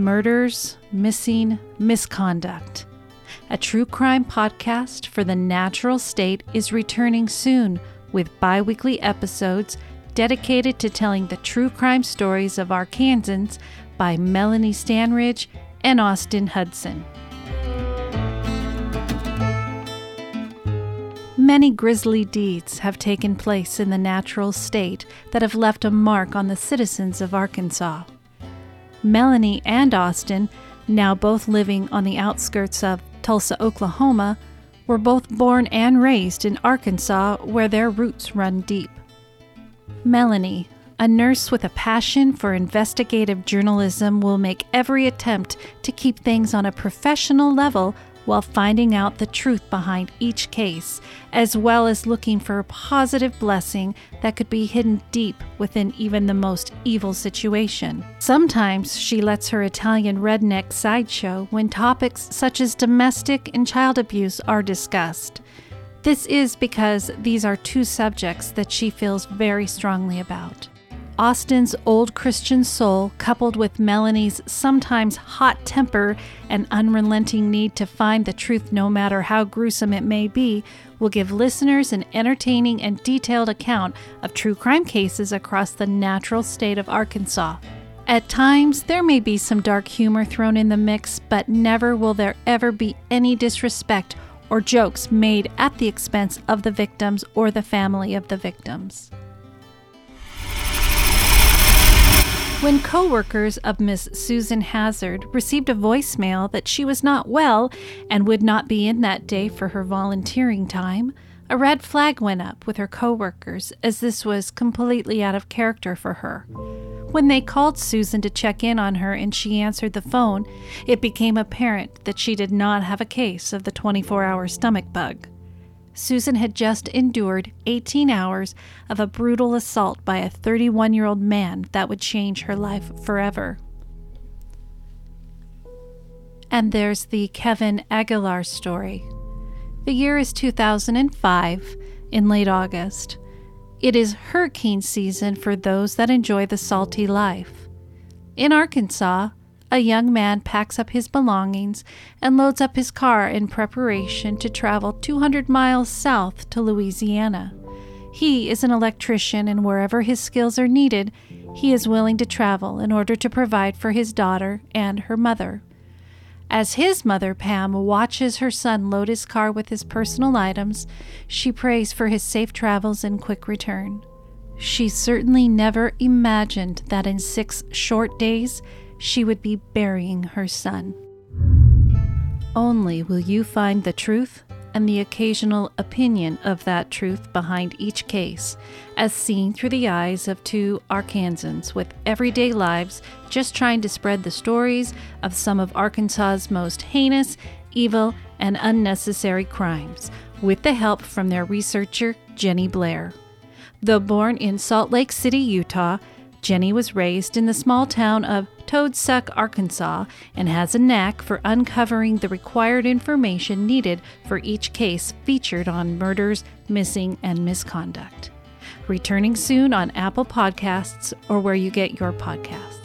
Murders, Missing, Misconduct. A true crime podcast for the natural state is returning soon with bi weekly episodes dedicated to telling the true crime stories of Arkansans by Melanie Stanridge and Austin Hudson. Many grisly deeds have taken place in the natural state that have left a mark on the citizens of Arkansas. Melanie and Austin, now both living on the outskirts of Tulsa, Oklahoma, were both born and raised in Arkansas, where their roots run deep. Melanie, a nurse with a passion for investigative journalism, will make every attempt to keep things on a professional level while finding out the truth behind each case, as well as looking for a positive blessing that could be hidden deep within even the most evil situation. Sometimes she lets her Italian redneck sideshow when topics such as domestic and child abuse are discussed. This is because these are two subjects that she feels very strongly about. Austin's old Christian soul, coupled with Melanie's sometimes hot temper and unrelenting need to find the truth no matter how gruesome it may be, will give listeners an entertaining and detailed account of true crime cases across the natural state of Arkansas. At times, there may be some dark humor thrown in the mix, but never will there ever be any disrespect or jokes made at the expense of the victims or the family of the victims. When coworkers of Miss Susan Hazard received a voicemail that she was not well and would not be in that day for her volunteering time, a red flag went up with her coworkers as this was completely out of character for her. When they called Susan to check in on her and she answered the phone, it became apparent that she did not have a case of the 24 hour stomach bug. Susan had just endured 18 hours of a brutal assault by a 31 year old man that would change her life forever. And there's the Kevin Aguilar story. The year is 2005, in late August. It is hurricane season for those that enjoy the salty life. In Arkansas, a young man packs up his belongings and loads up his car in preparation to travel 200 miles south to Louisiana. He is an electrician, and wherever his skills are needed, he is willing to travel in order to provide for his daughter and her mother. As his mother, Pam, watches her son load his car with his personal items, she prays for his safe travels and quick return. She certainly never imagined that in six short days she would be burying her son. Only will you find the truth and the occasional opinion of that truth behind each case, as seen through the eyes of two Arkansans with everyday lives just trying to spread the stories of some of Arkansas's most heinous, evil, and unnecessary crimes, with the help from their researcher, Jenny Blair. Though born in Salt Lake City, Utah, Jenny was raised in the small town of Toadsuck, Arkansas, and has a knack for uncovering the required information needed for each case featured on murders, missing, and misconduct. Returning soon on Apple Podcasts or where you get your podcasts.